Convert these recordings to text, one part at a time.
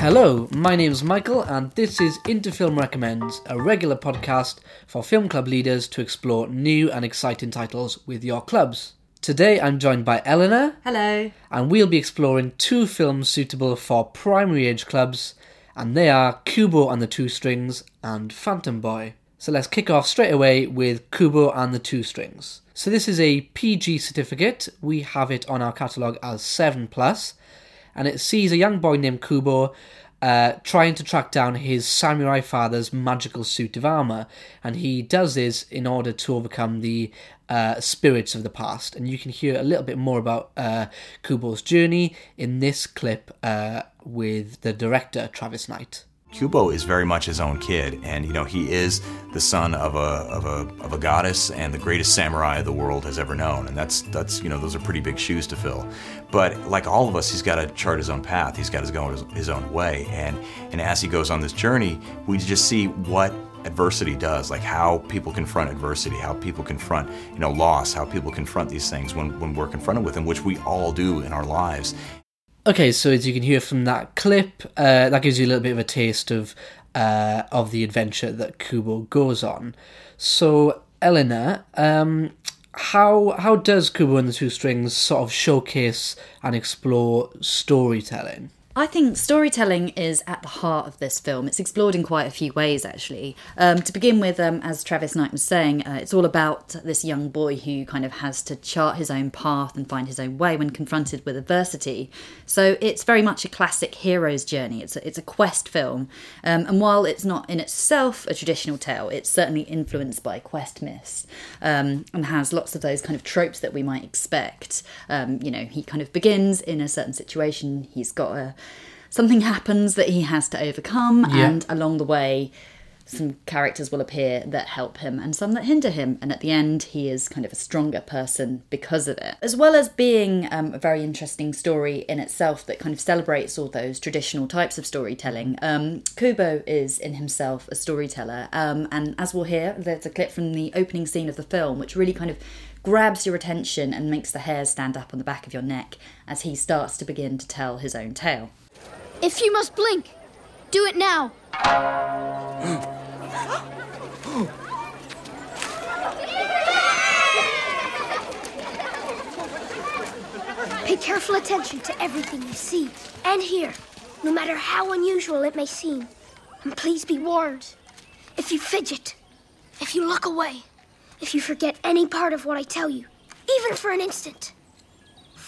Hello, my name's Michael, and this is Into Film Recommends, a regular podcast for film club leaders to explore new and exciting titles with your clubs. Today I'm joined by Eleanor, Hello. and we'll be exploring two films suitable for primary age clubs, and they are Kubo and the Two Strings and Phantom Boy. So let's kick off straight away with Kubo and the Two Strings. So this is a PG certificate. We have it on our catalogue as 7 plus, and it sees a young boy named Kubo uh, trying to track down his samurai father's magical suit of armor, and he does this in order to overcome the uh, spirits of the past. And you can hear a little bit more about uh, Kubo's journey in this clip uh, with the director Travis Knight. Kubo is very much his own kid, and you know he is the son of a of a of a goddess and the greatest samurai the world has ever known, and that's that's you know those are pretty big shoes to fill. But like all of us, he's got to chart his own path. He's got to go his, his own way, and and as he goes on this journey, we just see what adversity does like how people confront adversity how people confront you know loss how people confront these things when, when we're confronted with them which we all do in our lives Okay, so as you can hear from that clip, uh, that gives you a little bit of a taste of uh, of the adventure that Kubo goes on. So, Eleanor, um, how how does Kubo and the Two Strings sort of showcase and explore storytelling? I think storytelling is at the heart of this film. It's explored in quite a few ways, actually. Um, to begin with, um, as Travis Knight was saying, uh, it's all about this young boy who kind of has to chart his own path and find his own way when confronted with adversity. So it's very much a classic hero's journey. It's a, it's a quest film. Um, and while it's not in itself a traditional tale, it's certainly influenced by quest myths um, and has lots of those kind of tropes that we might expect. Um, you know, he kind of begins in a certain situation, he's got a something happens that he has to overcome, Yeah. and along the way, some characters will appear that help him and some that hinder him. And at the end, he is kind of a stronger person because of it. As well as being um, a very interesting story in itself that kind of celebrates all those traditional types of storytelling, um, Kubo is in himself a storyteller. Um, and as we'll hear, there's a clip from the opening scene of the film, which really kind of grabs your attention and makes the hairs stand up on the back of your neck as he starts to begin to tell his own tale. If you must blink, do it now. Pay careful attention to everything you see and hear, no matter how unusual it may seem. And please be warned if you fidget, if you look away, if you forget any part of what I tell you, even for an instant,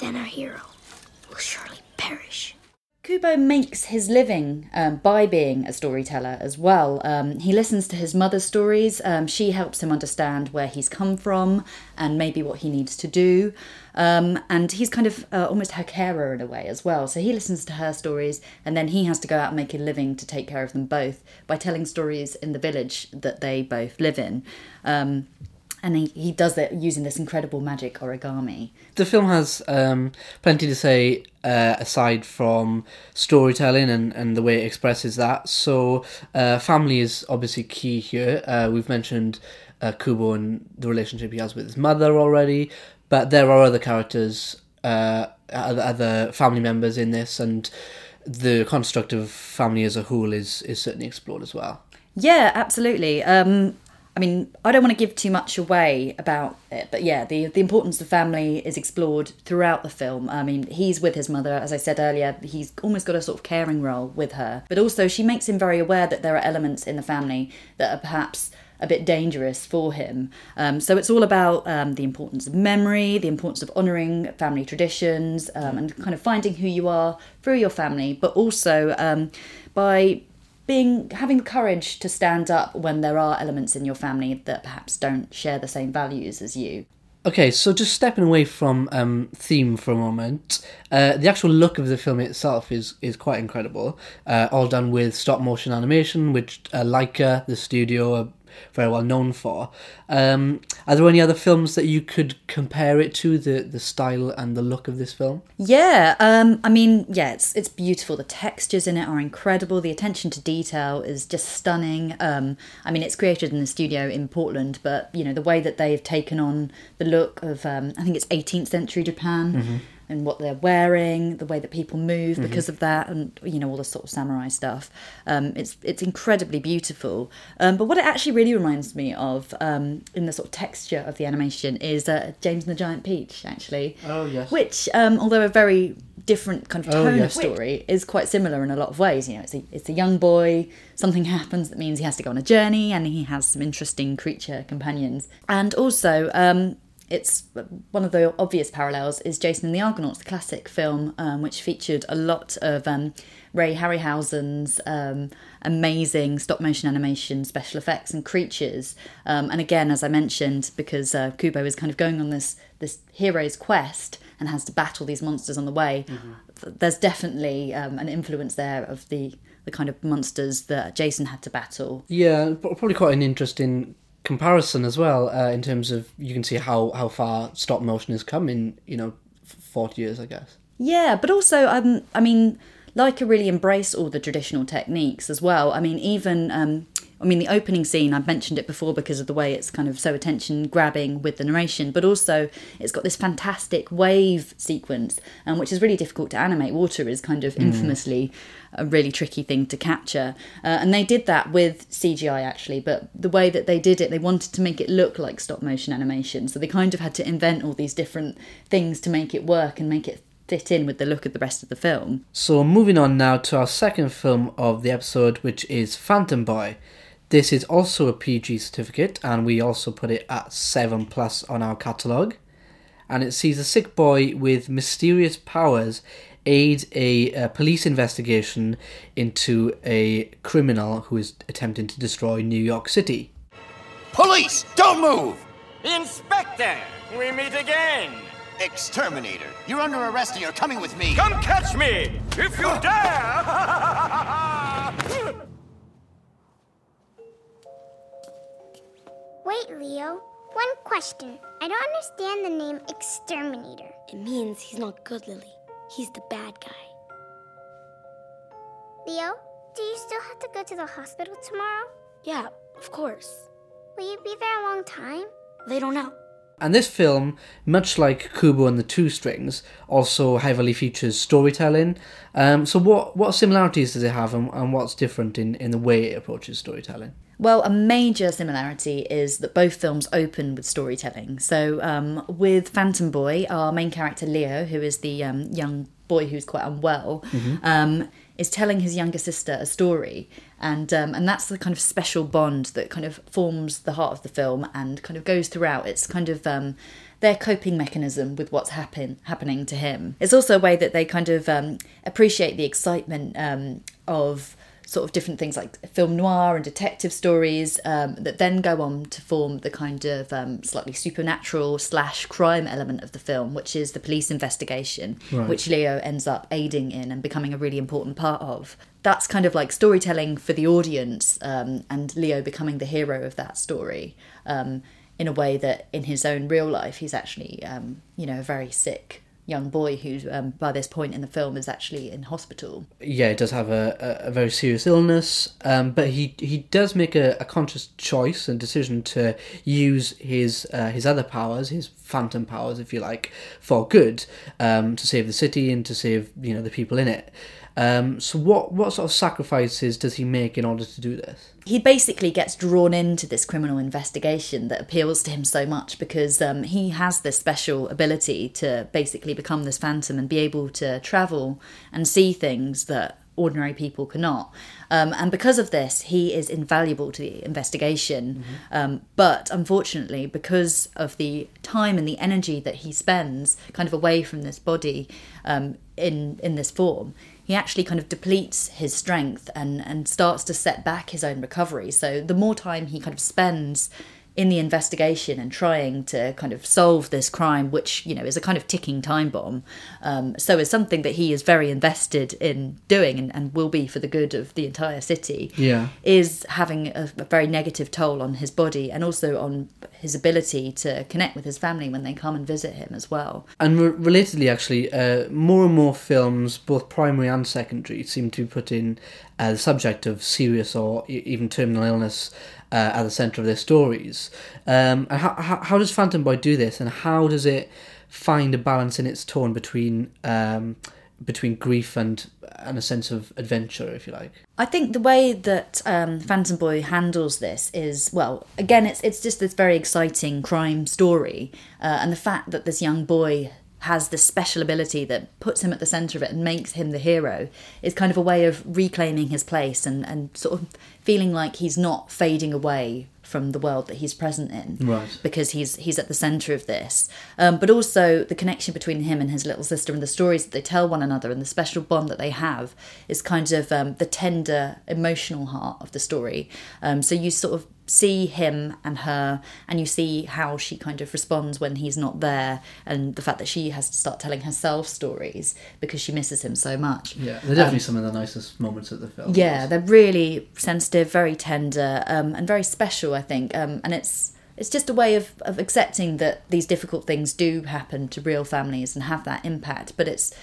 then our hero will surely perish. Kubo makes his living um, by being a storyteller as well. Um, he listens to his mother's stories. Um, she helps him understand where he's come from and maybe what he needs to do. Um, and he's kind of uh, almost her carer in a way as well. So he listens to her stories and then he has to go out and make a living to take care of them both by telling stories in the village that they both live in. And he, he does it using this incredible magic origami. The film has um, plenty to say uh, aside from storytelling and, and the way it expresses that. So, uh, family is obviously key here. Uh, we've mentioned uh, Kubo and the relationship he has with his mother already, but there are other characters, uh, other, other family members in this, and the construct of family as a whole is, is certainly explored as well. Yeah, absolutely. Um, I mean, I don't want to give too much away about it, but yeah, the the importance of family is explored throughout the film. I mean, he's with his mother, as I said earlier. He's almost got a sort of caring role with her, but also she makes him very aware that there are elements in the family that are perhaps a bit dangerous for him. Um, so it's all about um, the importance of memory, the importance of honouring family traditions, um, and kind of finding who you are through your family, but also um, by being having the courage to stand up when there are elements in your family that perhaps don't share the same values as you. Okay, so just stepping away from um, theme for a moment, uh, the actual look of the film itself is is quite incredible. Uh, all done with stop motion animation, which uh, Laika, the studio, very well known for. Um, are there any other films that you could compare it to the the style and the look of this film? Yeah, um, I mean, yeah, it's it's beautiful. The textures in it are incredible. The attention to detail is just stunning. Um, I mean, it's created in the studio in Portland, but you know the way that they've taken on the look of, um, I think it's 18th century Japan. In what they're wearing, the way that people move because of that, and you know all the sort of samurai stuff. Um, it's it's incredibly beautiful. Um, but what it actually really reminds me of um, in the sort of texture of the animation is uh, James and the Giant Peach, actually. Oh, yes. Which, um, although a very different kind of Oh, tone yes. of story, is quite similar in a lot of ways. You know, it's a it's a young boy. Something happens that means he has to go on a journey, and he has some interesting creature companions. And also, um, it's one of the obvious parallels is Jason and the Argonauts, the classic film, um, which featured a lot of um, Ray Harryhausen's um, amazing stop motion animation, special effects, and creatures. Um, and again, as I mentioned, because uh, Kubo is kind of going on this this hero's quest and has to battle these monsters on the way, th- there's definitely um, an influence there of the the kind of monsters that Jason had to battle. Yeah, probably quite an interesting comparison as well uh, in terms of you can see how, how far stop motion has come in you know 40 years I guess. Yeah, but also, um, I mean, Laika really embrace all the traditional techniques as well. I mean, even, um, I mean, the opening scene, I've mentioned it before because of the way it's kind of so attention grabbing with the narration, but also it's got this fantastic wave sequence, um, which is really difficult to animate. Water is kind of infamously a really tricky thing to capture. Uh, and they did that with CGI actually, but the way that they did it, they wanted to make it look like stop motion animation. So they kind of had to invent all these different things to make it work and make it fit in with the look of the rest of the film. So moving on now to our second film of the episode which is Phantom Boy. This is also a PG certificate and we also put it at 7 plus on our catalogue. And it sees a sick boy with mysterious powers aid a, uh police investigation into a criminal who is attempting to destroy New York City. Police, don't move! Inspector, we meet again. Exterminator, you're under arrest and you're coming with me. Come catch me if you dare. Wait, Leo. One question. I don't understand the name Exterminator. It means he's not good, Lily. He's the bad guy. Leo, do you still have to go to the hospital tomorrow? Yeah, of course. Will you be there a long time? They don't know. And this film, much like Kubo and the Two Strings, also heavily features storytelling. Um, so, what, what similarities does it have, and, and what's different in, in the way it approaches storytelling? Well, a major similarity is that both films open with storytelling. So, um, with Phantom Boy, our main character Leo, who is the um, young boy who's quite unwell, um, is telling his younger sister a story, and um, and that's the kind of special bond that kind of forms the heart of the film and kind of goes throughout. It's kind of um, their coping mechanism with what's happen happening to him. It's also a way that they kind of um, appreciate the excitement um, of sort of different things like film noir and detective stories um, that then go on to form the kind of um, slightly supernatural slash crime element of the film, which is the police investigation, which Leo ends up aiding in and becoming a really important part of. That's kind of like storytelling for the audience, um, and Leo becoming the hero of that story um, in a way that in his own real life he's actually, um, you know, a very sick young boy who, um, by this point in the film, is actually in hospital. Yeah, he does have a, a, very serious illness, um, but he he does make a, a conscious choice and decision to use his uh, his other powers, his phantom powers, if you like, for good, um, to save the city and to save you know the people in it. Um, so what what sort of sacrifices does he make in order to do this? he basically gets drawn into this criminal investigation that appeals to him so much because um, he has this special ability to basically become this phantom and be able to travel and see things that ordinary people cannot. Um, and because of this, he is invaluable to the investigation. Um, but unfortunately, because of the time and the energy that he spends kind of away from this body um, in in this form, he actually kind of depletes his strength and and starts to set back his own recovery. So the more time he kind of spends in the investigation and trying to kind of solve this crime, which you know is a kind of ticking time bomb. Um, so is something that he is very invested in doing and, and will be for the good of the entire city. Yeah. is having a, a very negative toll on his body and also on his ability to connect with his family when they come and visit him as well. And re- relatedly, actually, uh, more and more films, both primary and secondary, seem to be putting uh, the subject of serious or e- even terminal illness uh, at the centre of their stories. Um, and how, how, how does Phantom Boy do this, and how does it find a balance in its tone between um, between grief and and a sense of adventure, if you like. I think the way that um, Phantom Boy handles this is well. Again, it's it's just this very exciting crime story, uh, and the fact that this young boy has this special ability that puts him at the centre of it and makes him the hero is kind of a way of reclaiming his place and, and sort of feeling like he's not fading away from the world that he's present in Right. because he's he's at the center of this um, but also the connection between him and his little sister and the stories that they tell one another and the special bond that they have is kind of um, the tender emotional heart of the story um, so you sort of see him and her and you see how she kind of responds when he's not there and the fact that she has to start telling herself stories because she misses him so much Yeah, they're definitely some of the nicest moments of the film. yeah, they're really sensitive, very tender, um, and very special. I think, um, and it's it's just a way of, of accepting that these difficult things do happen to real families and have that impact. But it's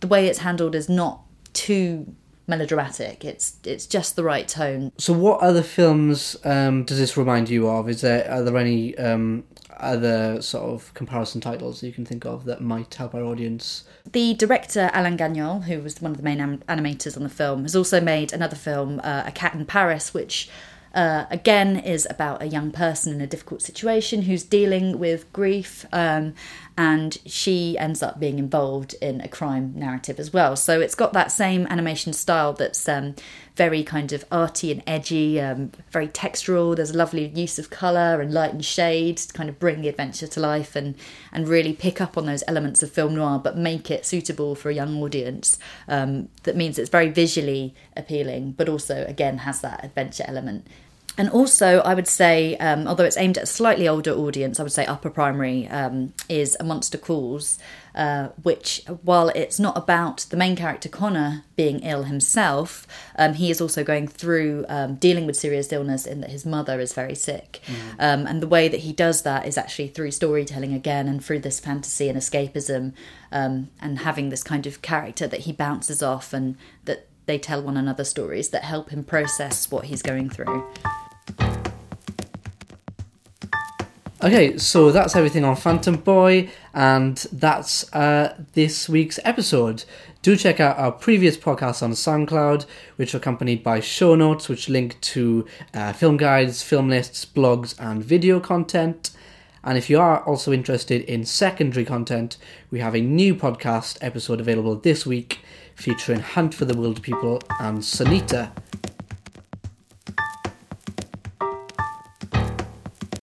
the way it's handled is not too melodramatic. It's it's just the right tone. So, what other films um, does this remind you of? Is there are there any um, other sort of comparison titles you can think of that might help our audience? The director Alain Gagnol, who was one of the main animators on the film, has also made another film, uh, A Cat in Paris, which uh, again is about a young person in a difficult situation who's dealing with grief, um, and she ends up being involved in a crime narrative as well. So it's got that same animation style that's um, very kind of arty and edgy, um, very textural. There's a lovely use of colour and light and shade to kind of bring the adventure to life and, and really pick up on those elements of film noir, but make it suitable for a young audience. Um, that means it's very visually appealing, but also, again, has that adventure element. And also, I would say, um, although it's aimed at a slightly older audience, I would say upper primary um, is A Monster Calls, uh, which, while it's not about the main character Connor being ill himself, um, he is also going through um, dealing with serious illness in that his mother is very sick. Um, and the way that he does that is actually through storytelling again and through this fantasy and escapism um, and having this kind of character that he bounces off and that they tell one another stories that help him process what he's going through. Okay, so that's everything on Phantom Boy, and that's uh, this week's episode. Do check out our previous podcasts on SoundCloud, which are accompanied by show notes, which link to uh, film guides, film lists, blogs, and video content. And if you are also interested in secondary content, we have a new podcast episode available this week featuring Hunt for the Wilderpeople and Sonita.